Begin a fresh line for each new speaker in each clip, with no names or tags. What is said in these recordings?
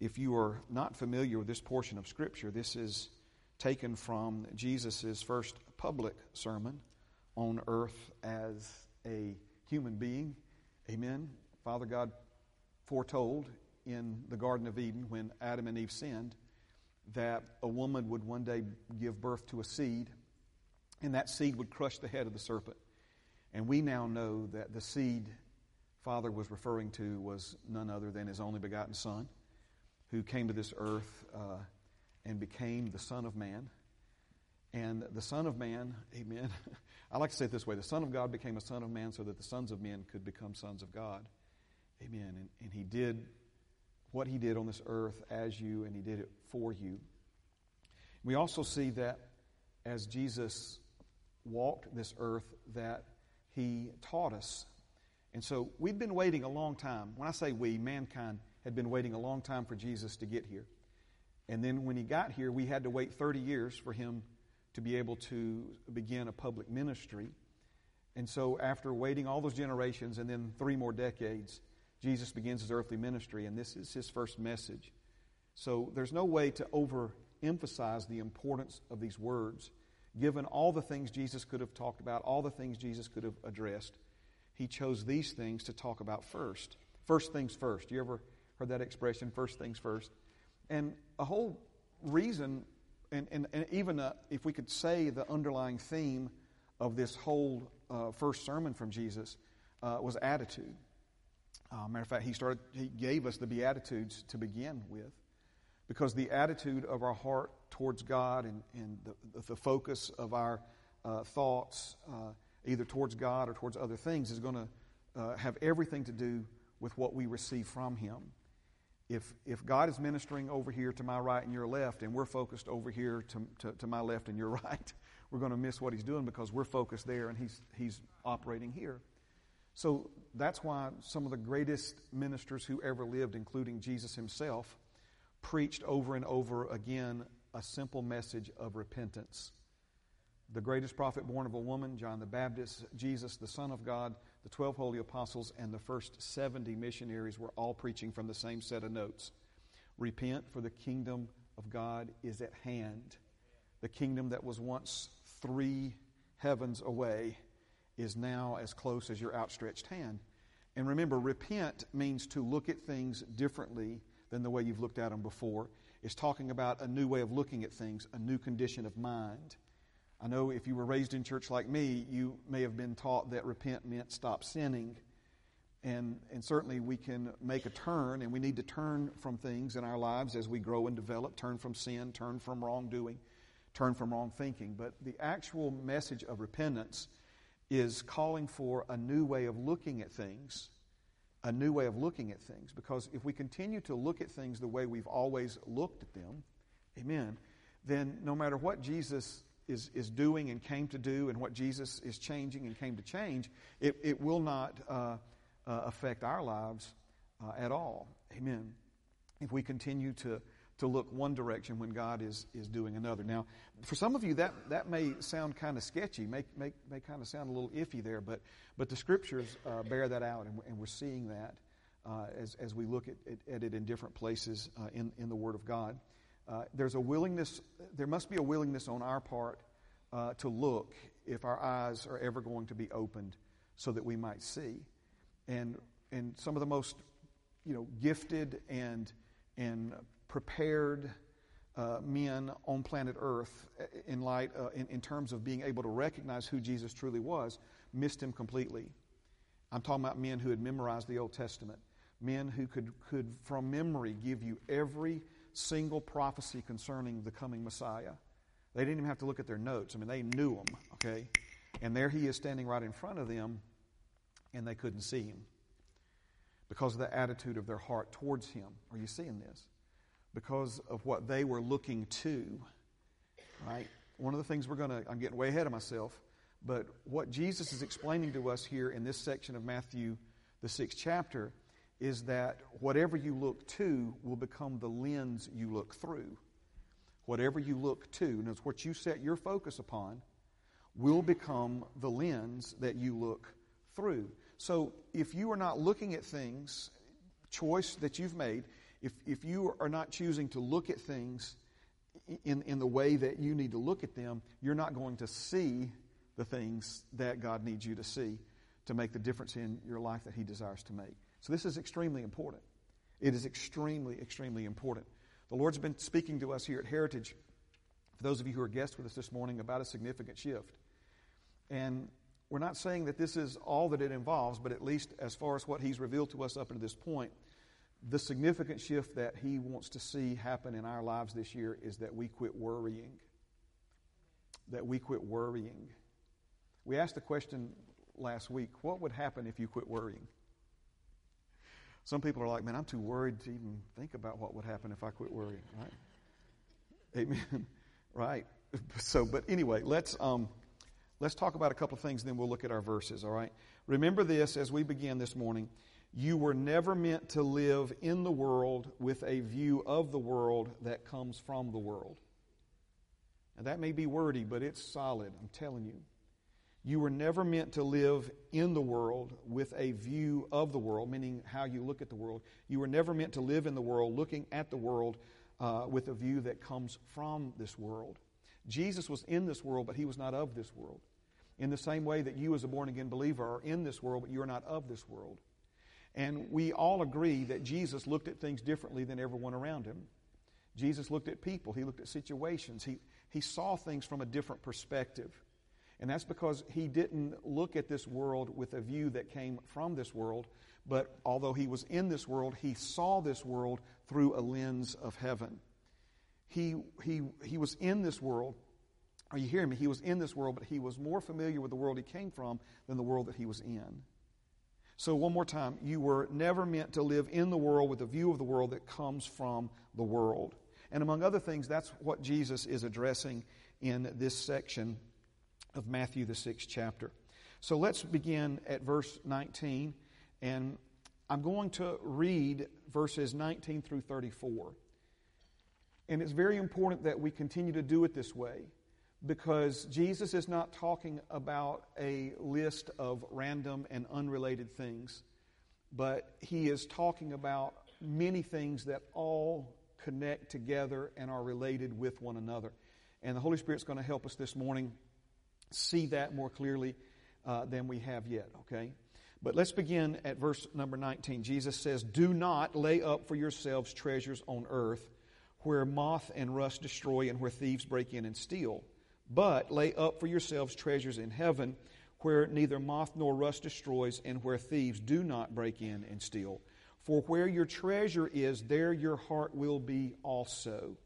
if you are not familiar with this portion of Scripture, this is taken from Jesus' first public sermon on earth as a human being. Amen. Father God foretold in the Garden of Eden when Adam and Eve sinned that a woman would one day give birth to a seed, and that seed would crush the head of the serpent. And we now know that the seed Father was referring to was none other than his only begotten Son, who came to this earth uh, and became the Son of Man. And the Son of Man, amen. I like to say it this way the Son of God became a Son of Man so that the sons of men could become sons of God. Amen. And, and he did what he did on this earth as you, and he did it for you. We also see that as Jesus walked this earth, that he taught us. And so we've been waiting a long time. When I say we, mankind had been waiting a long time for Jesus to get here. And then when he got here, we had to wait 30 years for him to be able to begin a public ministry. And so, after waiting all those generations and then three more decades, Jesus begins his earthly ministry, and this is his first message. So, there's no way to overemphasize the importance of these words, given all the things Jesus could have talked about, all the things Jesus could have addressed. He chose these things to talk about first. First things first. You ever heard that expression, first things first? And a whole reason and, and, and even uh, if we could say the underlying theme of this whole uh, first sermon from Jesus uh, was attitude. Uh, matter of fact, he started. He gave us the beatitudes to begin with, because the attitude of our heart towards God and, and the, the focus of our uh, thoughts, uh, either towards God or towards other things, is going to uh, have everything to do with what we receive from Him if, if God is ministering over here to my right and your left, and we're focused over here to, to, to my left and your right, we're going to miss what He's doing because we're focused there and He's, he's operating here. So that's why some of the greatest ministers who ever lived, including Jesus Himself, preached over and over again a simple message of repentance. The greatest prophet born of a woman, John the Baptist, Jesus, the Son of God, the 12 holy apostles and the first 70 missionaries were all preaching from the same set of notes. Repent, for the kingdom of God is at hand. The kingdom that was once three heavens away is now as close as your outstretched hand. And remember, repent means to look at things differently than the way you've looked at them before. It's talking about a new way of looking at things, a new condition of mind. I know if you were raised in church like me, you may have been taught that repent meant stop sinning. And, and certainly we can make a turn, and we need to turn from things in our lives as we grow and develop, turn from sin, turn from wrongdoing, turn from wrong thinking. But the actual message of repentance is calling for a new way of looking at things, a new way of looking at things. Because if we continue to look at things the way we've always looked at them, amen, then no matter what Jesus is, is doing and came to do and what Jesus is changing and came to change, it, it will not uh, uh, affect our lives uh, at all. Amen. If we continue to, to look one direction when God is, is doing another. Now, for some of you, that, that may sound kind of sketchy, may, may, may kind of sound a little iffy there, but, but the scriptures uh, bear that out, and, and we're seeing that uh, as, as we look at, at, at, it in different places uh, in, in the Word of God. Uh, there's a willingness, there must be a willingness on our part uh, to look if our eyes are ever going to be opened so that we might see. And, and some of the most you know, gifted and, and prepared uh, men on planet Earth, uh, in light, uh, in, in terms of being able to recognize who Jesus truly was, missed him completely. I'm talking about men who had memorized the Old Testament, men who could, could from memory, give you every single prophecy concerning the coming Messiah. They didn't even have to look at their notes. I mean, they knew him, okay? And there he is standing right in front of them, and they couldn't see him because of the attitude of their heart towards him. Are you seeing this? Because of what they were looking to, right? One of the things we're going to, I'm getting way ahead of myself, but what Jesus is explaining to us here in this section of Matthew, the sixth chapter, is that whatever you look to will become the lens you look through. Whatever you look to, and it's what you set your focus upon, will become the lens that you look through. So if you are not looking at things, choice that you've made, if, if you are not choosing to look at things in, in the way that you need to look at them, you're not going to see the things that God needs you to see to make the difference in your life that He desires to make. So this is extremely important. It is extremely, extremely important. The Lord's been speaking to us here at Heritage, for those of you who are guests with us this morning, about a significant shift. And we're not saying that this is all that it involves, but at least as far as what He's revealed to us up to this point, the significant shift that He wants to see happen in our lives this year is that we quit worrying. That we quit worrying. We asked the question last week what would happen if you quit worrying? Some people are like, man, I'm too worried to even think about what would happen if I quit worrying, right? Amen. right. So, but anyway, let's, um, let's talk about a couple of things, and then we'll look at our verses, all right? Remember this as we begin this morning. You were never meant to live in the world with a view of the world that comes from the world. And that may be wordy, but it's solid, I'm telling you. You were never meant to live in the world with a view of the world, meaning how you look at the world. You were never meant to live in the world looking at the world uh, with a view that comes from this world. Jesus was in this world, but he was not of this world. In the same way that you, as a born again believer, are in this world, but you are not of this world. And we all agree that Jesus looked at things differently than everyone around him. Jesus looked at people, he looked at situations, he, he saw things from a different perspective. And that's because he didn't look at this world with a view that came from this world, but although he was in this world, he saw this world through a lens of heaven. He, he, he was in this world. Are you hearing me? He was in this world, but he was more familiar with the world he came from than the world that he was in. So, one more time, you were never meant to live in the world with a view of the world that comes from the world. And among other things, that's what Jesus is addressing in this section of Matthew, the sixth chapter. So let's begin at verse 19, and I'm going to read verses 19 through 34. And it's very important that we continue to do it this way because Jesus is not talking about a list of random and unrelated things, but he is talking about many things that all connect together and are related with one another. And the Holy Spirit's going to help us this morning see that more clearly uh, than we have yet, okay? But let's begin at verse number 19. Jesus says, Do not lay up for yourselves treasures on earth where moth and rust destroy and where thieves break in and steal. But lay up for yourselves treasures in heaven where neither moth nor rust destroys and where thieves do not break in and steal. For where your treasure is, there your heart will be also.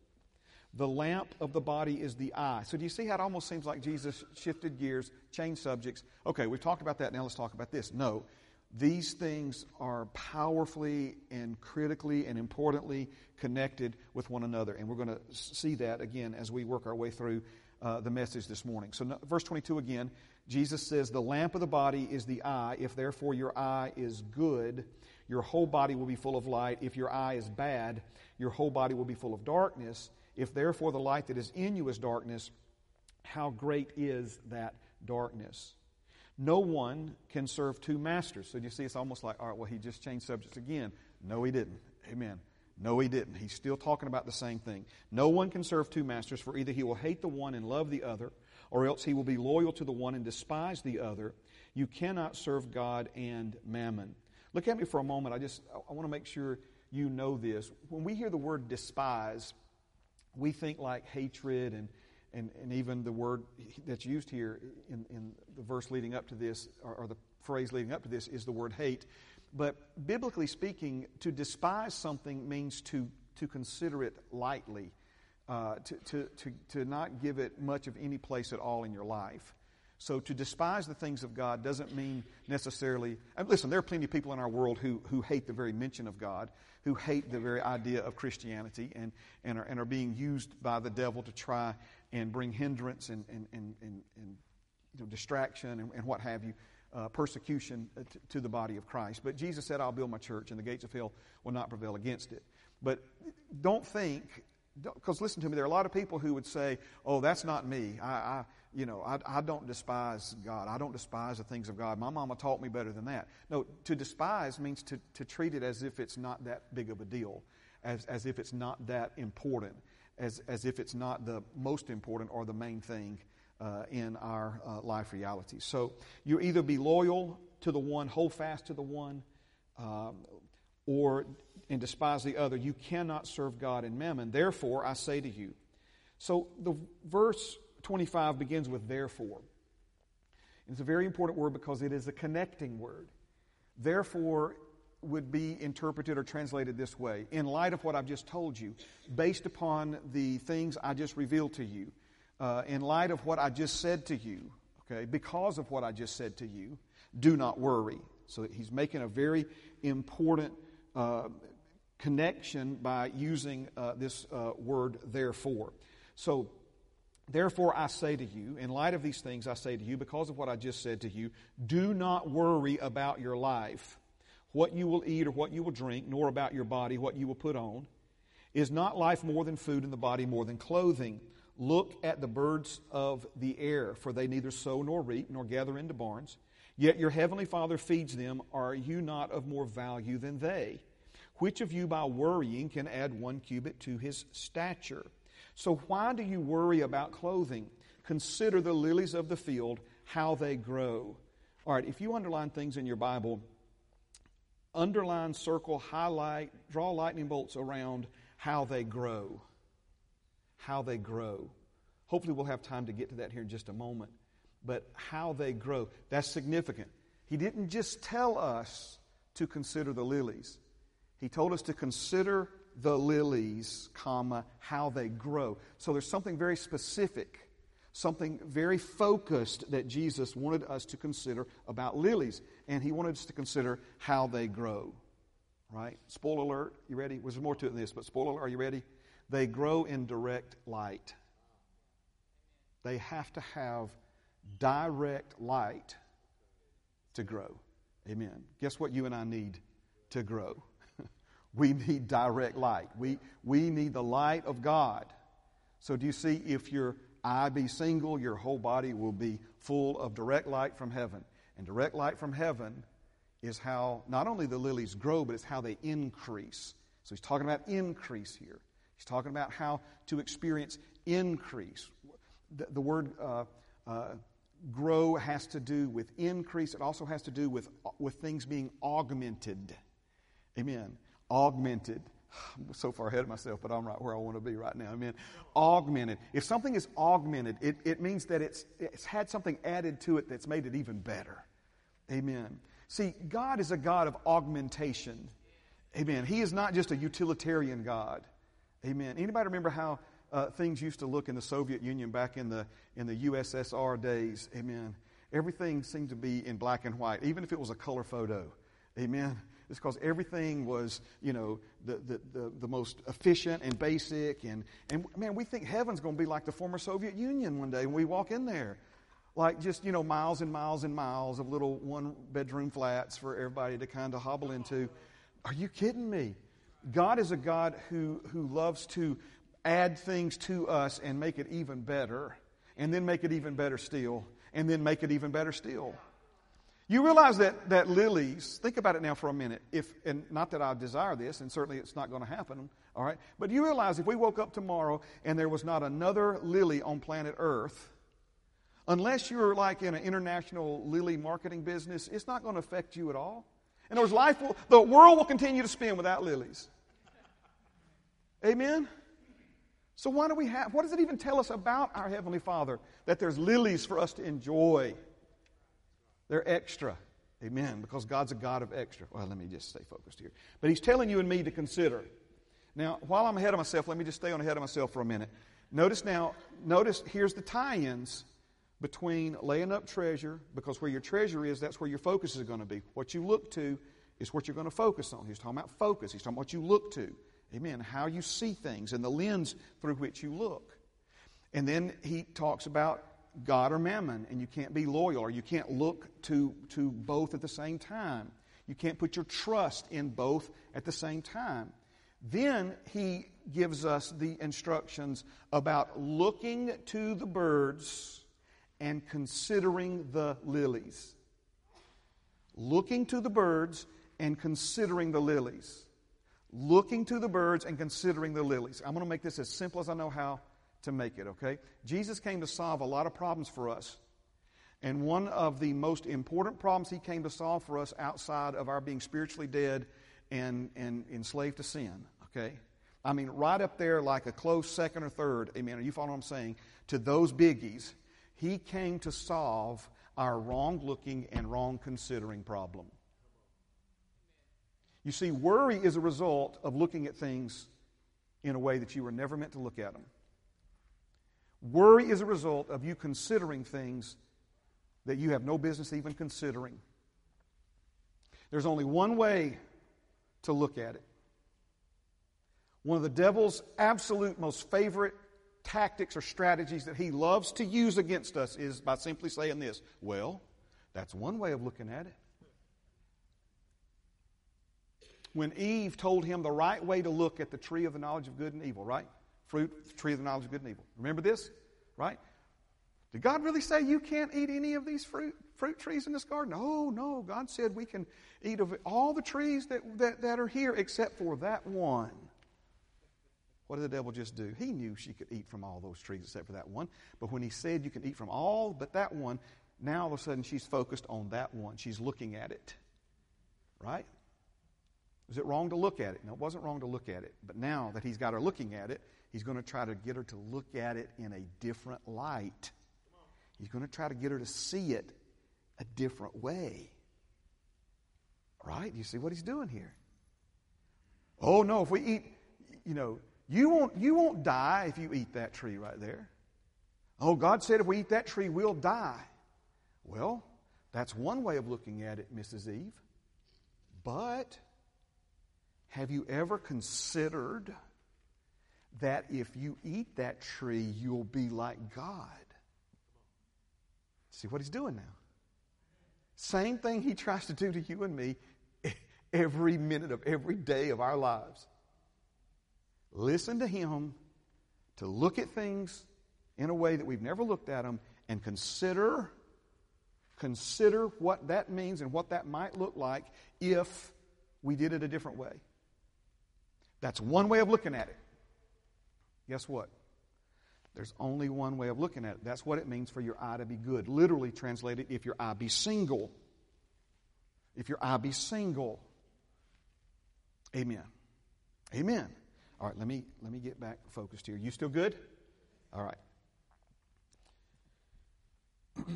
The lamp of the body is the eye. So, do you see how it almost seems like Jesus shifted gears, changed subjects? Okay, we've talked about that. Now let's talk about this. No, these things are powerfully and critically and importantly connected with one another. And we're going to see that again as we work our way through uh, the message this morning. So, no, verse 22 again, Jesus says, The lamp of the body is the eye. If therefore your eye is good, your whole body will be full of light. If your eye is bad, your whole body will be full of darkness. If therefore the light that is in you is darkness, how great is that darkness? No one can serve two masters. So you see, it's almost like, all right, well, he just changed subjects again. No, he didn't. Amen. No, he didn't. He's still talking about the same thing. No one can serve two masters, for either he will hate the one and love the other, or else he will be loyal to the one and despise the other. You cannot serve God and mammon. Look at me for a moment. I just I want to make sure you know this. When we hear the word despise, we think like hatred and, and, and even the word that's used here in, in the verse leading up to this, or, or the phrase leading up to this, is the word hate. But biblically speaking, to despise something means to, to consider it lightly, uh, to, to, to, to not give it much of any place at all in your life. So to despise the things of God doesn't mean necessarily. Listen, there are plenty of people in our world who, who hate the very mention of God, who hate the very idea of Christianity, and, and, are, and are being used by the devil to try and bring hindrance and, and, and, and, and you know, distraction and, and what have you, uh, persecution uh, to, to the body of Christ. But Jesus said, I'll build my church, and the gates of hell will not prevail against it. But don't think, because listen to me, there are a lot of people who would say, oh, that's not me. I, I you know, I, I don't despise God. I don't despise the things of God. My mama taught me better than that. No, to despise means to, to treat it as if it's not that big of a deal. as, as if it's not that important, as, as if it's not the most important or the main thing uh, in our uh, life reality. So you either be loyal to the one, hold fast to the one, um, or and despise the other. You cannot serve God and mammon. Therefore, I say to you. So the verse 25 begins with therefore. It's a very important word because it is a connecting word. Therefore, would be interpreted or translated this way In light of what I've just told you, based upon the things I just revealed to you, uh, in light of what I just said to you, okay, because of what I just said to you, do not worry. So he's making a very important uh, connection by using uh, this uh, word therefore. So, therefore, I say to you, in light of these things, I say to you, because of what I just said to you, do not worry about your life, what you will eat or what you will drink, nor about your body, what you will put on. Is not life more than food and the body more than clothing? Look at the birds of the air, for they neither sow nor reap nor gather into barns, yet your heavenly Father feeds them. Are you not of more value than they? Which of you by worrying can add one cubit to his stature? So why do you worry about clothing? Consider the lilies of the field, how they grow. All right, if you underline things in your Bible, underline, circle, highlight, draw lightning bolts around how they grow. How they grow. Hopefully, we'll have time to get to that here in just a moment. But how they grow, that's significant. He didn't just tell us to consider the lilies. He told us to consider the lilies, comma, how they grow. So there's something very specific, something very focused that Jesus wanted us to consider about lilies. And he wanted us to consider how they grow. Right? Spoiler alert, you ready? There's more to it than this, but spoiler alert, are you ready? They grow in direct light. They have to have direct light to grow. Amen. Guess what you and I need to grow? We need direct light. We, we need the light of God. So, do you see, if your eye be single, your whole body will be full of direct light from heaven. And direct light from heaven is how not only the lilies grow, but it's how they increase. So, he's talking about increase here. He's talking about how to experience increase. The, the word uh, uh, grow has to do with increase, it also has to do with, with things being augmented. Amen augmented. I'm so far ahead of myself, but I'm right where I want to be right now. Amen. Augmented. If something is augmented, it, it means that it's, it's had something added to it that's made it even better. Amen. See, God is a God of augmentation. Amen. He is not just a utilitarian God. Amen. Anybody remember how uh, things used to look in the Soviet Union back in the, in the USSR days? Amen. Everything seemed to be in black and white, even if it was a color photo. Amen. It's because everything was, you know, the, the, the, the, most efficient and basic. And, and man, we think heaven's going to be like the former Soviet Union one day when we walk in there. Like just, you know, miles and miles and miles of little one bedroom flats for everybody to kind of hobble into. Are you kidding me? God is a God who, who loves to add things to us and make it even better, and then make it even better still, and then make it even better still. You realize that, that lilies, think about it now for a minute. If, and not that I desire this, and certainly it's not going to happen, all right? But you realize if we woke up tomorrow and there was not another lily on planet Earth, unless you're like in an international lily marketing business, it's not going to affect you at all. In other words, life will, the world will continue to spin without lilies. Amen? So why do we have, what does it even tell us about our Heavenly Father? That there's lilies for us to enjoy. They're extra. Amen. Because God's a God of extra. Well, let me just stay focused here. But He's telling you and me to consider. Now, while I'm ahead of myself, let me just stay on ahead of myself for a minute. Notice now, notice here's the tie ins between laying up treasure, because where your treasure is, that's where your focus is going to be. What you look to is what you're going to focus on. He's talking about focus, he's talking about what you look to. Amen. How you see things and the lens through which you look. And then he talks about God or mammon, and you can't be loyal, or you can't look to, to both at the same time. You can't put your trust in both at the same time. Then he gives us the instructions about looking to the birds and considering the lilies. Looking to the birds and considering the lilies. looking to the birds and considering the lilies. I'm going to make this as simple as I know how to make it, okay? Jesus came to solve a lot of problems for us. And one of the most important problems he came to solve for us outside of our being spiritually dead and, and enslaved to sin, okay? I mean, right up there like a close second or third, amen. Are you following what I'm saying? To those biggies, he came to solve our wrong looking and wrong considering problem. You see, worry is a result of looking at things in a way that you were never meant to look at them. Worry is a result of you considering things that you have no business even considering. There's only one way to look at it. One of the devil's absolute most favorite tactics or strategies that he loves to use against us is by simply saying this Well, that's one way of looking at it. When Eve told him the right way to look at the tree of the knowledge of good and evil, right? Fruit, tree of the knowledge of good and evil. Remember this? Right? Did God really say you can't eat any of these fruit, fruit trees in this garden? Oh, no. God said we can eat of all the trees that, that, that are here except for that one. What did the devil just do? He knew she could eat from all those trees except for that one. But when he said you can eat from all but that one, now all of a sudden she's focused on that one. She's looking at it. Right? Was it wrong to look at it? No, it wasn't wrong to look at it. But now that he's got her looking at it, he's going to try to get her to look at it in a different light. He's going to try to get her to see it a different way. Right? You see what he's doing here? Oh no, if we eat, you know, you won't you won't die if you eat that tree right there. Oh, God said if we eat that tree, we'll die. Well, that's one way of looking at it, Mrs. Eve. But have you ever considered that if you eat that tree, you'll be like God? See what he's doing now. Same thing he tries to do to you and me every minute of every day of our lives. Listen to him, to look at things in a way that we've never looked at them, and consider consider what that means and what that might look like if we did it a different way. That's one way of looking at it. Guess what? There's only one way of looking at it. That's what it means for your eye to be good. Literally translated, if your eye be single. If your eye be single. Amen. Amen. All right, let me let me get back focused here. You still good? All right.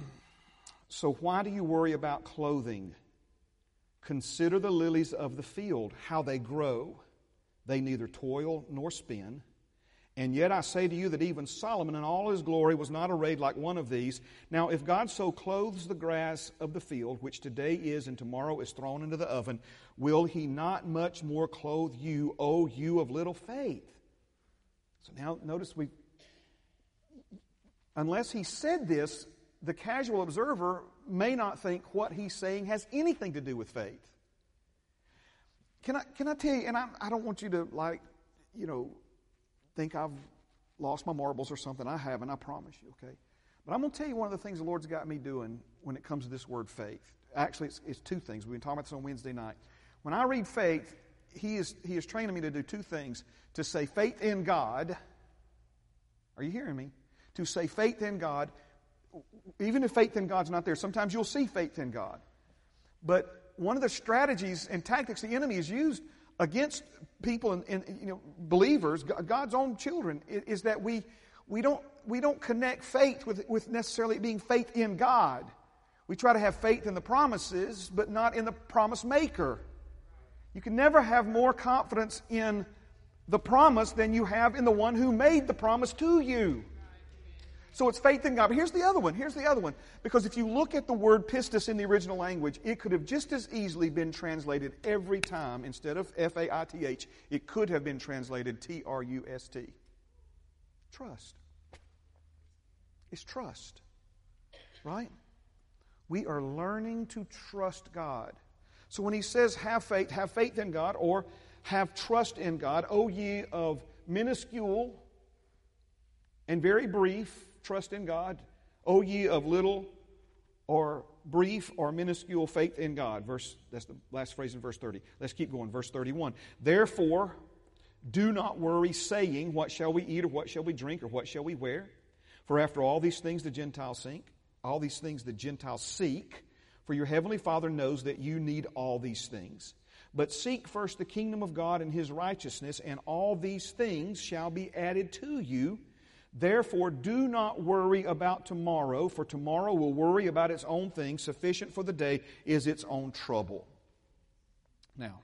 so why do you worry about clothing? Consider the lilies of the field, how they grow. They neither toil nor spin. And yet I say to you that even Solomon in all his glory was not arrayed like one of these. Now, if God so clothes the grass of the field, which today is and tomorrow is thrown into the oven, will he not much more clothe you, O you of little faith? So now notice we, unless he said this, the casual observer may not think what he's saying has anything to do with faith. Can I, can I tell you, and I, I don't want you to like, you know, think I've lost my marbles or something. I haven't, I promise you, okay? But I'm going to tell you one of the things the Lord's got me doing when it comes to this word faith. Actually, it's, it's two things. We've been talking about this on Wednesday night. When I read faith, he is, he is training me to do two things to say faith in God. Are you hearing me? To say faith in God. Even if faith in God's not there, sometimes you'll see faith in God. But one of the strategies and tactics the enemy has used against people and, and you know, believers, God's own children, is that we, we, don't, we don't connect faith with, with necessarily being faith in God. We try to have faith in the promises, but not in the promise maker. You can never have more confidence in the promise than you have in the one who made the promise to you. So it's faith in God. But here's the other one. Here's the other one. Because if you look at the word pistis in the original language, it could have just as easily been translated every time instead of F A I T H. It could have been translated T R U S T. Trust. It's trust. Right? We are learning to trust God. So when he says have faith, have faith in God, or have trust in God, O ye of minuscule and very brief trust in God, O ye of little or brief or minuscule faith in God. Verse, that's the last phrase in verse 30. Let's keep going. Verse 31. Therefore, do not worry, saying, What shall we eat, or what shall we drink, or what shall we wear? For after all these things the Gentiles seek, all these things the Gentiles seek, for your heavenly Father knows that you need all these things. But seek first the kingdom of God and his righteousness, and all these things shall be added to you. Therefore, do not worry about tomorrow, for tomorrow will worry about its own things. Sufficient for the day is its own trouble. Now,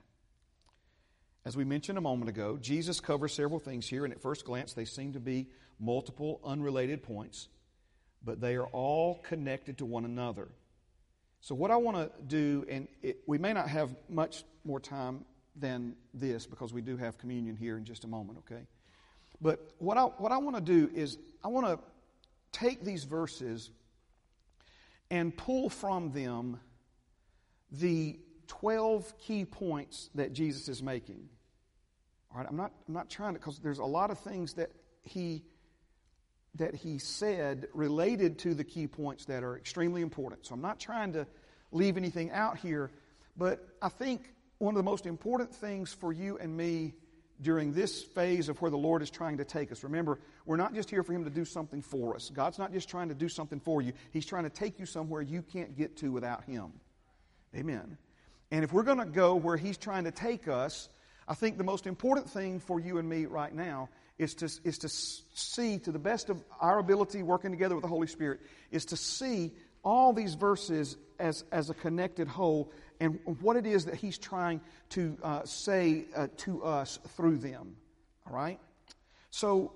as we mentioned a moment ago, Jesus covers several things here, and at first glance, they seem to be multiple unrelated points, but they are all connected to one another. So, what I want to do, and it, we may not have much more time than this because we do have communion here in just a moment, okay? But what I, what I want to do is, I want to take these verses and pull from them the 12 key points that Jesus is making. All right, I'm not, I'm not trying to, because there's a lot of things that he, that he said related to the key points that are extremely important. So I'm not trying to leave anything out here, but I think one of the most important things for you and me during this phase of where the Lord is trying to take us. Remember, we're not just here for Him to do something for us. God's not just trying to do something for you, He's trying to take you somewhere you can't get to without Him. Amen. And if we're going to go where He's trying to take us, I think the most important thing for you and me right now is to, is to see, to the best of our ability, working together with the Holy Spirit, is to see all these verses as, as a connected whole and what it is that he's trying to uh, say uh, to us through them. All right? So,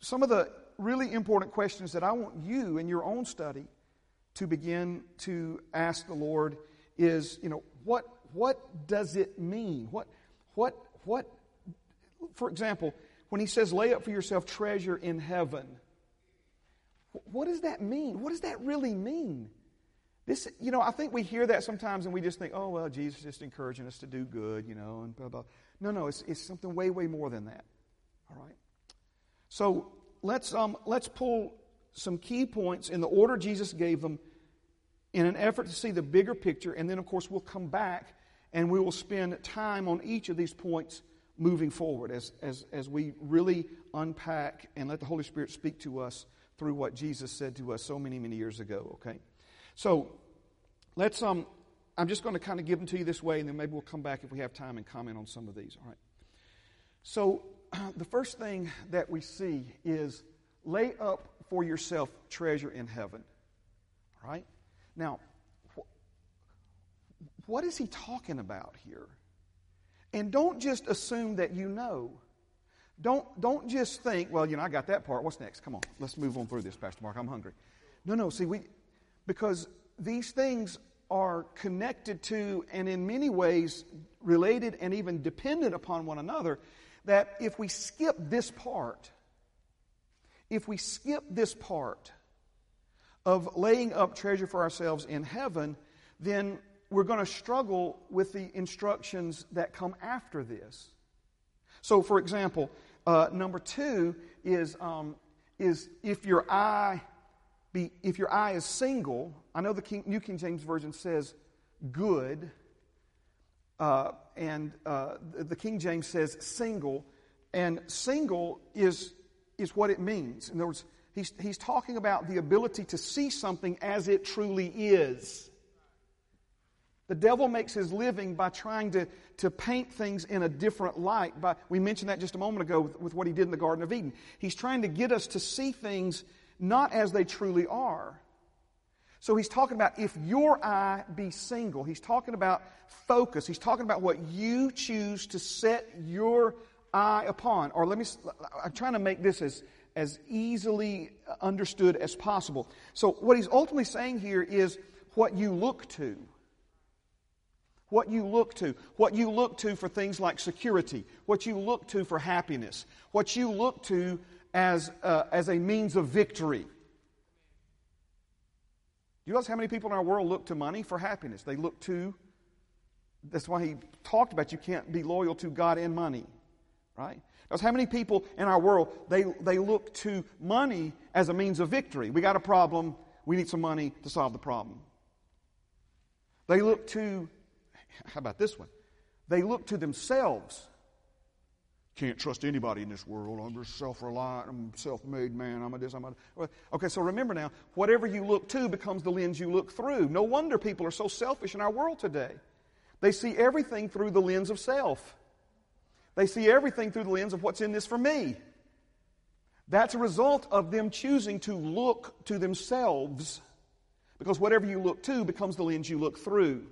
some of the really important questions that I want you in your own study to begin to ask the Lord is, you know, what, what does it mean? What, what, what, for example, when he says, lay up for yourself treasure in heaven, what does that mean? What does that really mean? This, you know, I think we hear that sometimes and we just think, oh, well, Jesus is just encouraging us to do good, you know, and blah, blah. No, no, it's, it's something way, way more than that. All right? So let's, um, let's pull some key points in the order Jesus gave them in an effort to see the bigger picture. And then, of course, we'll come back and we will spend time on each of these points moving forward as, as, as we really unpack and let the Holy Spirit speak to us through what Jesus said to us so many, many years ago, okay? So let's, um, I'm just going to kind of give them to you this way, and then maybe we'll come back if we have time and comment on some of these. All right. So the first thing that we see is lay up for yourself treasure in heaven. All right. Now, wh- what is he talking about here? And don't just assume that you know. Don't, don't just think, well, you know, I got that part. What's next? Come on, let's move on through this, Pastor Mark. I'm hungry. No, no, see, we, because these things are connected to and in many ways related and even dependent upon one another, that if we skip this part, if we skip this part of laying up treasure for ourselves in heaven, then we're going to struggle with the instructions that come after this. So, for example, uh, number two is, um, is if your eye be, if your eye is single, I know the King, New King James Version says good, uh, and uh, the King James says single, and single is, is what it means. In other words, he's, he's talking about the ability to see something as it truly is. The devil makes his living by trying to, to paint things in a different light. By, we mentioned that just a moment ago with, with what he did in the Garden of Eden. He's trying to get us to see things not as they truly are. So he's talking about if your eye be single. He's talking about focus. He's talking about what you choose to set your eye upon. Or let me, I'm trying to make this as, as easily understood as possible. So what he's ultimately saying here is what you look to. What you look to. What you look to for things like security. What you look to for happiness. What you look to as, uh, as a means of victory. Do you realize how many people in our world look to money for happiness? They look to, that's why he talked about you can't be loyal to God and money, right? Because how many people in our world, they, they look to money as a means of victory. We got a problem, we need some money to solve the problem. They look to, how about this one? They look to themselves. Can't trust anybody in this world. I'm just self reliant. I'm self made man. I'm a this, I'm a. Okay, so remember now, whatever you look to becomes the lens you look through. No wonder people are so selfish in our world today. They see everything through the lens of self, they see everything through the lens of what's in this for me. That's a result of them choosing to look to themselves because whatever you look to becomes the lens you look through.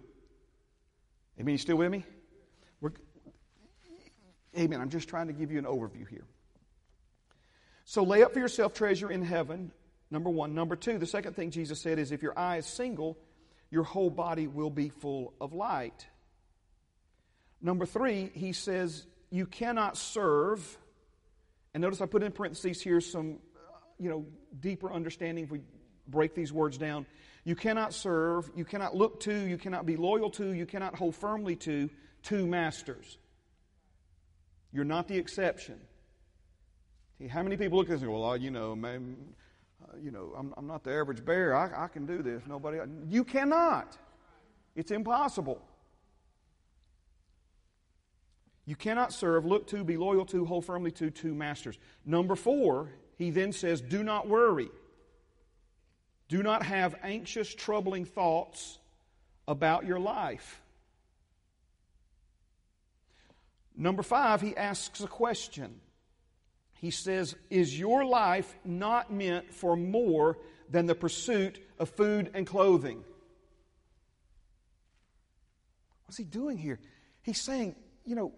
Amen. You still with me? Amen. I'm just trying to give you an overview here. So lay up for yourself treasure in heaven, number one. Number two, the second thing Jesus said is if your eye is single, your whole body will be full of light. Number three, he says you cannot serve and notice I put in parentheses here some, you know, deeper understanding if we break these words down. You cannot serve, you cannot look to, you cannot be loyal to, you cannot hold firmly to two masters. You're not the exception. See, how many people look at this and go, well, you know, man, uh, you know, I'm, I'm, not the average bear. I, I can do this. Nobody, you cannot. It's impossible. You cannot serve, look to, be loyal to, hold firmly to two masters. Number four, he then says, do not worry. Do not have anxious, troubling thoughts about your life. Number five, he asks a question. He says, Is your life not meant for more than the pursuit of food and clothing? What's he doing here? He's saying, you know,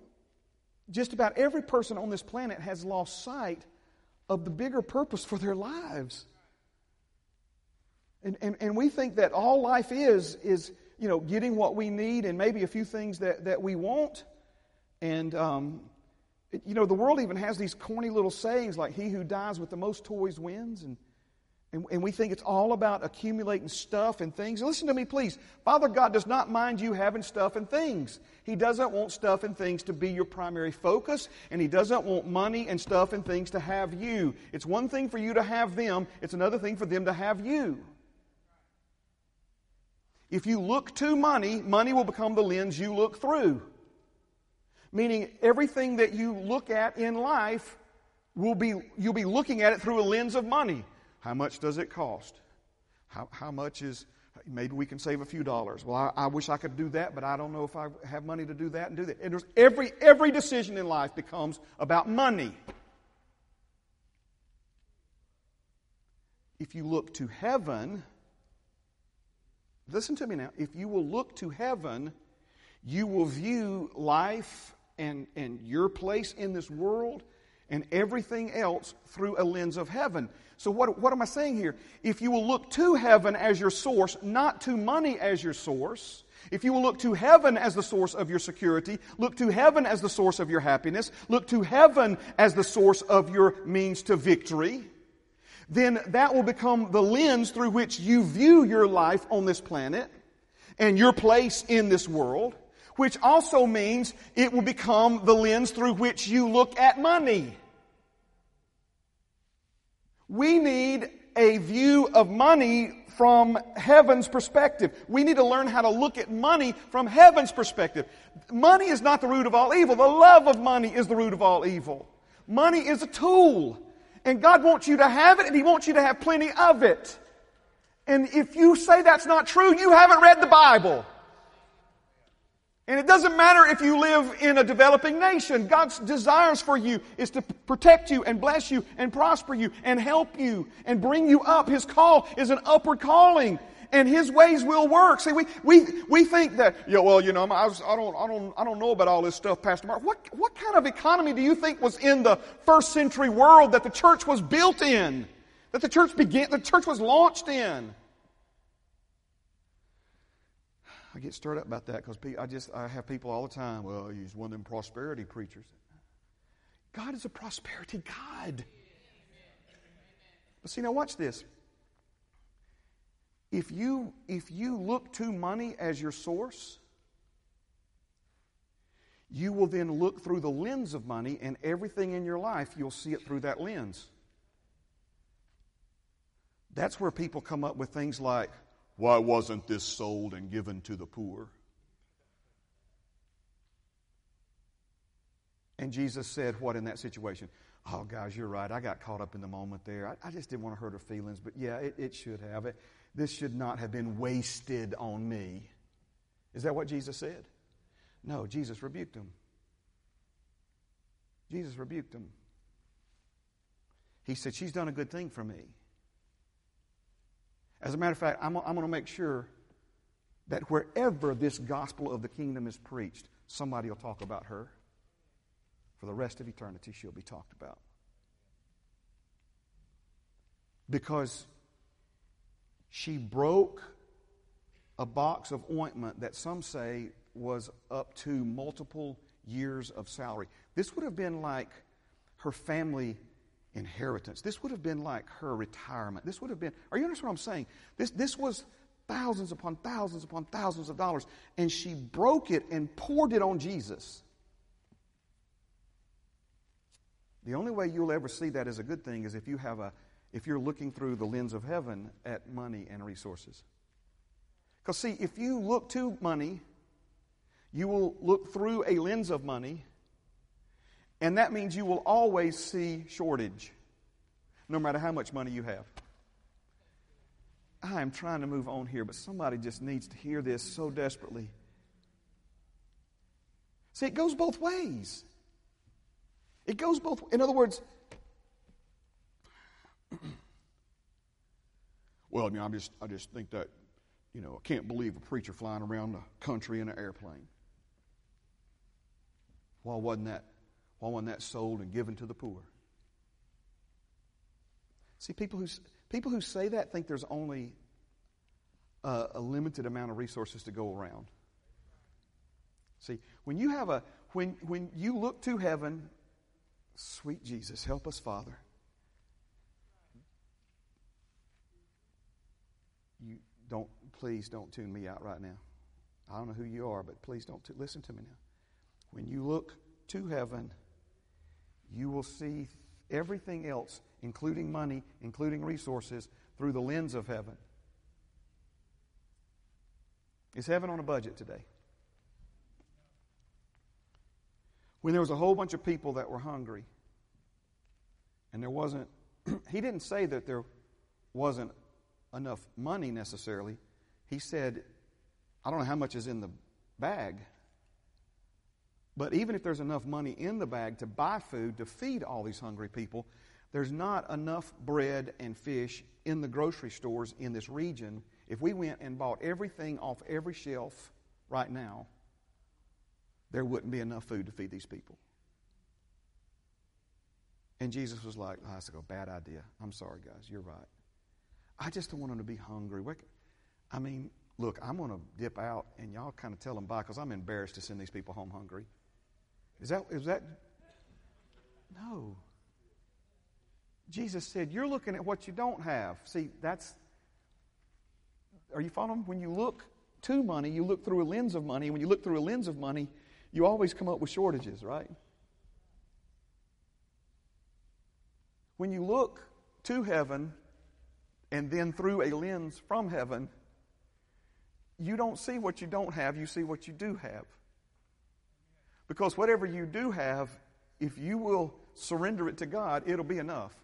just about every person on this planet has lost sight of the bigger purpose for their lives. And, and, and we think that all life is, is, you know, getting what we need and maybe a few things that, that we want. And, um, you know, the world even has these corny little sayings like, he who dies with the most toys wins. And, and, and we think it's all about accumulating stuff and things. Listen to me, please. Father God does not mind you having stuff and things. He doesn't want stuff and things to be your primary focus, and He doesn't want money and stuff and things to have you. It's one thing for you to have them, it's another thing for them to have you. If you look to money, money will become the lens you look through. Meaning, everything that you look at in life will be, you'll be looking at it through a lens of money. How much does it cost? How, how much is, maybe we can save a few dollars. Well, I, I, wish I could do that, but I don't know if I have money to do that and do that. And every, every decision in life becomes about money. If you look to heaven, listen to me now. If you will look to heaven, you will view life and, and your place in this world and everything else through a lens of heaven. So, what, what am I saying here? If you will look to heaven as your source, not to money as your source, if you will look to heaven as the source of your security, look to heaven as the source of your happiness, look to heaven as the source of your means to victory, then that will become the lens through which you view your life on this planet and your place in this world, which also means it will become the lens through which you look at money. We need a view of money from heaven's perspective. We need to learn how to look at money from heaven's perspective. Money is not the root of all evil. The love of money is the root of all evil. Money is a tool. And God wants you to have it and He wants you to have plenty of it. And if you say that's not true, you haven't read the Bible. And it doesn't matter if you live in a developing nation. God's desires for you is to protect you and bless you and prosper you and help you and bring you up. His call is an upward calling. And his ways will work. See, we, we, we think that, yeah, well, you know, I, was, I, don't, I, don't, I don't know about all this stuff, Pastor Mark. What, what kind of economy do you think was in the first century world that the church was built in? That the church began, the church was launched in? I get stirred up about that because I just I have people all the time. Well, he's one of them prosperity preachers. God is a prosperity God. But see, now watch this. If you if you look to money as your source, you will then look through the lens of money, and everything in your life you'll see it through that lens. That's where people come up with things like, why wasn't this sold and given to the poor? And Jesus said, What in that situation? Oh, guys, you're right. I got caught up in the moment there. I, I just didn't want to hurt her feelings, but yeah, it, it should have. It, this should not have been wasted on me. Is that what Jesus said? No, Jesus rebuked him. Jesus rebuked him. He said, She's done a good thing for me. As a matter of fact, I'm, I'm going to make sure that wherever this gospel of the kingdom is preached, somebody will talk about her. For the rest of eternity, she'll be talked about. Because she broke a box of ointment that some say was up to multiple years of salary. This would have been like her family inheritance. This would have been like her retirement. This would have been, are you understand what I'm saying? This, this was thousands upon thousands upon thousands of dollars. And she broke it and poured it on Jesus. The only way you'll ever see that as a good thing is if you have a if you're looking through the lens of heaven at money and resources. Because see, if you look to money, you will look through a lens of money and that means you will always see shortage, no matter how much money you have. I am trying to move on here, but somebody just needs to hear this so desperately. See, it goes both ways. It goes both. In other words, well, I mean, I just, I just think that, you know, I can't believe a preacher flying around the country in an airplane. Why wasn't that wasn't that sold and given to the poor? See, people who, people who say that think there's only a, a limited amount of resources to go around. See, when you have a, when, when you look to heaven, sweet Jesus, help us, Father. You don't, please don't tune me out right now. I don't know who you are, but please don't t- listen to me now. When you look to heaven, you will see everything else, including money, including resources, through the lens of heaven. Is heaven on a budget today? When there was a whole bunch of people that were hungry, and there wasn't, he didn't say that there wasn't enough money necessarily. He said, I don't know how much is in the bag, but even if there's enough money in the bag to buy food to feed all these hungry people, there's not enough bread and fish in the grocery stores in this region. If we went and bought everything off every shelf right now, there wouldn't be enough food to feed these people. And Jesus was like, oh, that's a bad idea. I'm sorry, guys. You're right. I just don't want them to be hungry. I mean, look, I'm going to dip out and y'all kind of tell them bye because I'm embarrassed to send these people home hungry. Is that, is that? No. Jesus said, You're looking at what you don't have. See, that's. Are you following? When you look to money, you look through a lens of money. When you look through a lens of money, you always come up with shortages, right? When you look to heaven and then through a lens from heaven, you don't see what you don't have, you see what you do have. Because whatever you do have, if you will surrender it to God, it'll be enough.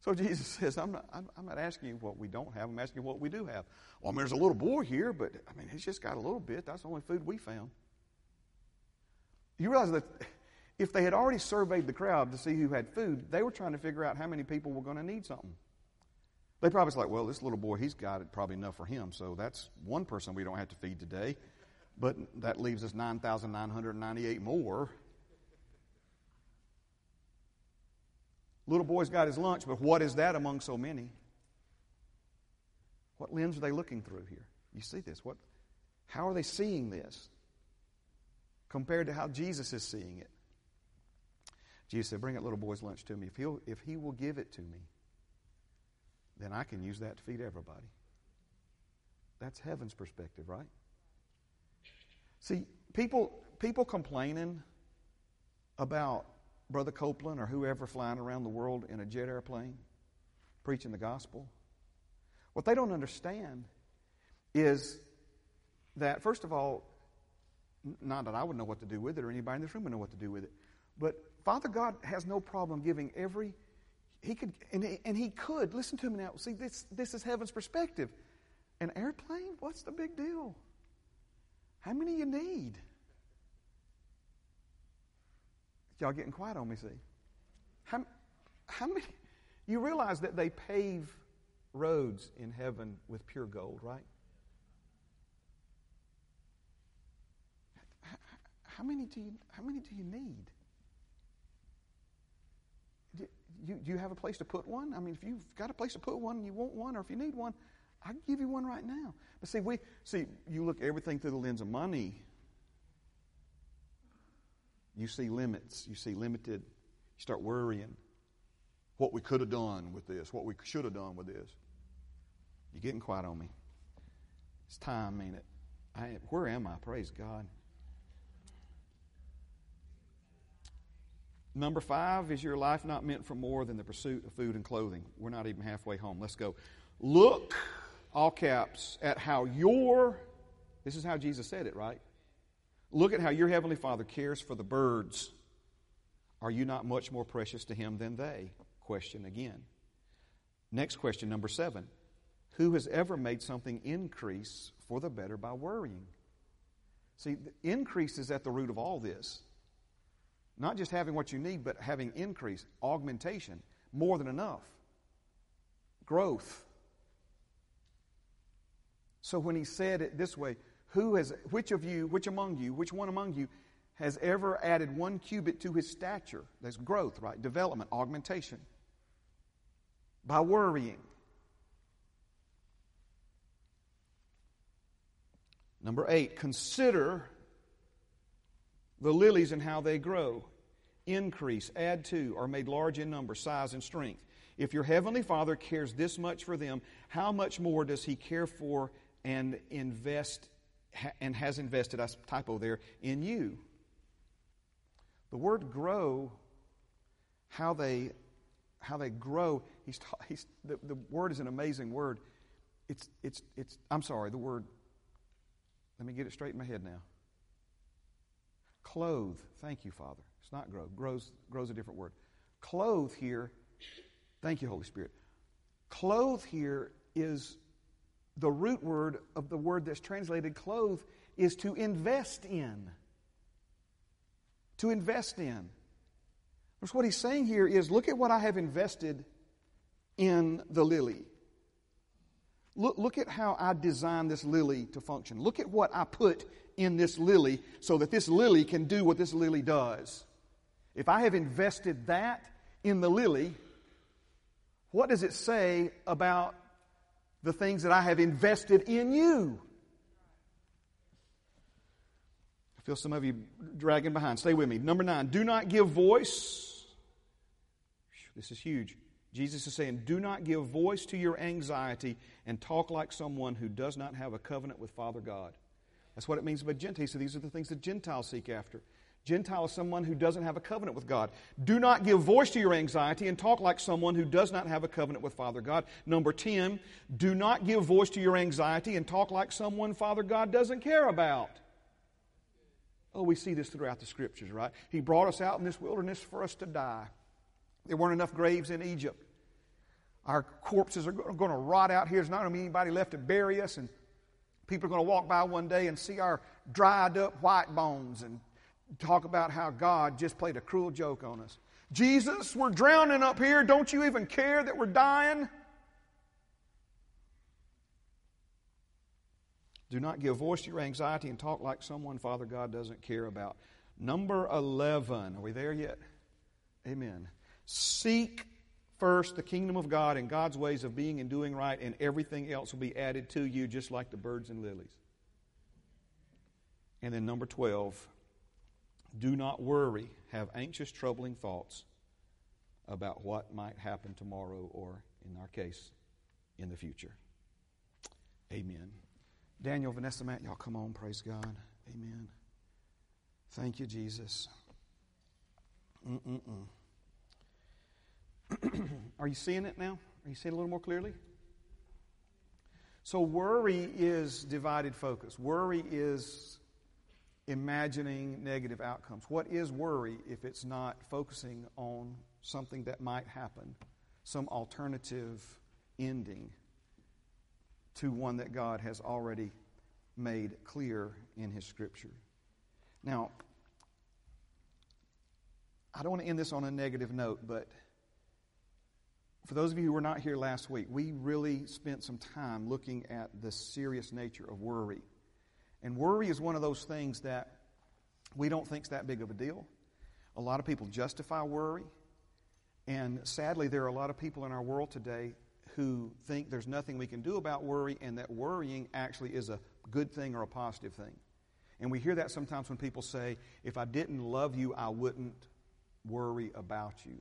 So Jesus says, I'm not, I'm not asking you what we don't have, I'm asking you what we do have. Well, I mean, there's a little boy here, but I mean, he's just got a little bit. That's the only food we found. You realize that if they had already surveyed the crowd to see who had food, they were trying to figure out how many people were going to need something. They probably was like, well, this little boy, he's got it probably enough for him, so that's one person we don't have to feed today. But that leaves us 9,998 more. Little boy's got his lunch, but what is that among so many? What lens are they looking through here? You see this. What, how are they seeing this compared to how Jesus is seeing it? Jesus said, Bring that little boy's lunch to me. If, he'll, if he will give it to me, then I can use that to feed everybody. That's heaven's perspective, right? See, people, people complaining about Brother Copeland or whoever flying around the world in a jet airplane, preaching the gospel. What they don't understand is that, first of all, not that I would know what to do with it or anybody in this room would know what to do with it, but Father God has no problem giving every, he could, and he, and he could, listen to me now, see, this, this is heaven's perspective. An airplane? What's the big deal? How many you need? Y'all getting quiet on me, see? How, how many? You realize that they pave roads in heaven with pure gold, right? How many do you, how many do you need? Do you, do you have a place to put one? I mean, if you've got a place to put one and you want one, or if you need one, I can give you one right now. But see, we see you look everything through the lens of money. You see limits. You see limited. You start worrying what we could have done with this, what we should have done with this. You're getting quiet on me. It's time, ain't it? I, where am I? Praise God. Number five is your life not meant for more than the pursuit of food and clothing? We're not even halfway home. Let's go. Look, all caps, at how your, this is how Jesus said it, right? Look at how your Heavenly Father cares for the birds. Are you not much more precious to Him than they? Question again. Next question, number seven. Who has ever made something increase for the better by worrying? See, increase is at the root of all this. Not just having what you need, but having increase, augmentation, more than enough, growth. So when he said it this way, who has, which of you, which among you, which one among you has ever added one cubit to his stature? That's growth, right? Development, augmentation. By worrying. Number eight, consider the lilies and how they grow, increase, add to, are made large in number, size, and strength. If your heavenly Father cares this much for them, how much more does He care for and invest and has invested, I typo there, in you? The word grow, how they how they grow, he's, he's the, the word is an amazing word. It's, it's, it's, I'm sorry, the word, let me get it straight in my head now. Clothe. Thank you, Father. It's not grow. Grows, grows a different word. Clothe here, thank you, Holy Spirit. Clothe here is the root word of the word that's translated clothe is to invest in. To invest in. Because what he's saying here is look at what I have invested in the lily. Look, look at how I designed this lily to function. Look at what I put in this lily so that this lily can do what this lily does. If I have invested that in the lily, what does it say about the things that I have invested in you? I feel some of you dragging behind. Stay with me. Number nine, do not give voice. This is huge. Jesus is saying, do not give voice to your anxiety and talk like someone who does not have a covenant with Father God. That's what it means by Gentile. So these are the things that Gentiles seek after. Gentile is someone who doesn't have a covenant with God. Do not give voice to your anxiety and talk like someone who does not have a covenant with Father God. Number 10, do not give voice to your anxiety and talk like someone Father God doesn't care about. Oh, we see this throughout the scriptures, right? He brought us out in this wilderness for us to die. There weren't enough graves in Egypt. Our corpses are going to rot out here. There's not going to be anybody left to bury us, and People are going to walk by one day and see our dried up white bones and talk about how God just played a cruel joke on us. Jesus, we're drowning up here. Don't you even care that we're dying? Do not give voice to your anxiety and talk like someone Father God doesn't care about. Number 11. Are we there yet? Amen. Seek first the kingdom of God and God's ways of being and doing right, and everything else will be added to you, just like the birds and lilies. And then number 12, do not worry, have anxious, troubling thoughts about what might happen tomorrow or, in our case, in the future. Amen. Daniel, Vanessa, Matt, y'all come on, praise God. Amen. Thank you, Jesus. Are you seeing it now? Are you seeing it a little more clearly? So, worry is divided focus. Worry is imagining negative outcomes. What is worry if it's not focusing on something that might happen, some alternative ending to one that God has already made clear in His Scripture? Now, I don't want to end this on a negative note, but for those of you who were not here last week, we really spent some time looking at the serious nature of worry. And worry is one of those things that we don't think is that big of a deal. A lot of people justify worry. And sadly, there are a lot of people in our world today who think there's nothing we can do about worry and that worrying actually is a good thing or a positive thing. And we hear that sometimes when people say, if I didn't love you, I wouldn't worry about you.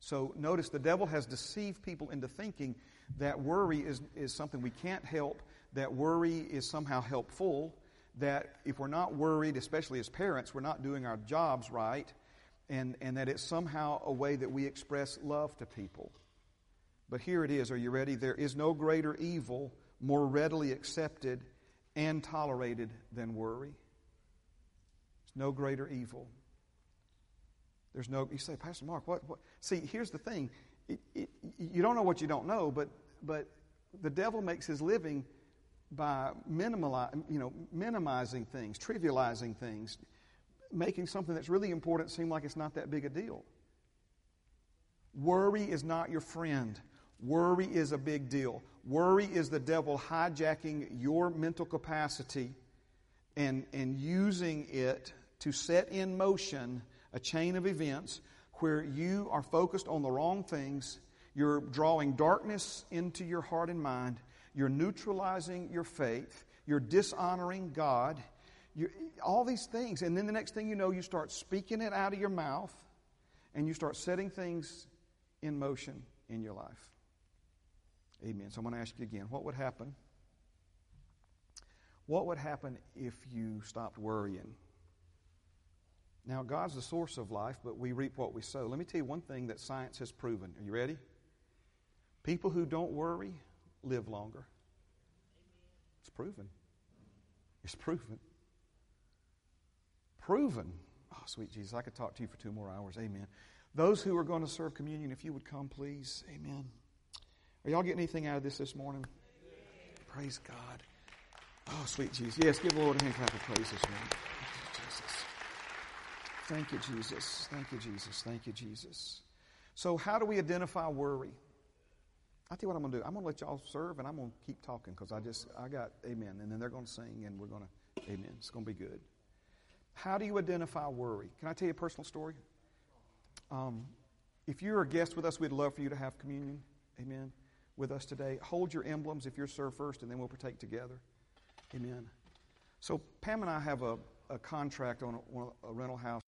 So notice the devil has deceived people into thinking that worry is, is something we can't help, that worry is somehow helpful, that if we're not worried, especially as parents, we're not doing our jobs right, and, and that it's somehow a way that we express love to people. But here it is. Are you ready? There is no greater evil more readily accepted and tolerated than worry. There's no greater evil. There's no, you say, Pastor Mark, what? what? See, here's the thing. It, it, you don't know what you don't know, but, but the devil makes his living by you know, minimizing things, trivializing things, making something that's really important seem like it's not that big a deal. Worry is not your friend. Worry is a big deal. Worry is the devil hijacking your mental capacity and, and using it to set in motion a chain of events where you are focused on the wrong things. You're drawing darkness into your heart and mind. You're neutralizing your faith. You're dishonoring God. You're, all these things. And then the next thing you know, you start speaking it out of your mouth and you start setting things in motion in your life. Amen. So I'm going to ask you again what would happen? What would happen if you stopped worrying? Now, God's the source of life, but we reap what we sow. Let me tell you one thing that science has proven. Are you ready? People who don't worry live longer. It's proven. It's proven. Proven. Oh, sweet Jesus, I could talk to you for two more hours. Amen. Those who are going to serve communion, if you would come, please. Amen. Are y'all getting anything out of this this morning? Praise God. Oh, sweet Jesus. Yes, give the Lord a hand clap of praise this morning. Thank you, Jesus. Thank you, Jesus. Thank you, Jesus. So, how do we identify worry? I tell you what I'm going to do. I'm going to let y'all serve, and I'm going to keep talking because I just I got amen, and then they're going to sing, and we're going to amen. It's going to be good. How do you identify worry? Can I tell you a personal story? Um, if you're a guest with us, we'd love for you to have communion, amen, with us today. Hold your emblems if you're served first, and then we'll partake together, amen. So Pam and I have a, a contract on a, a rental house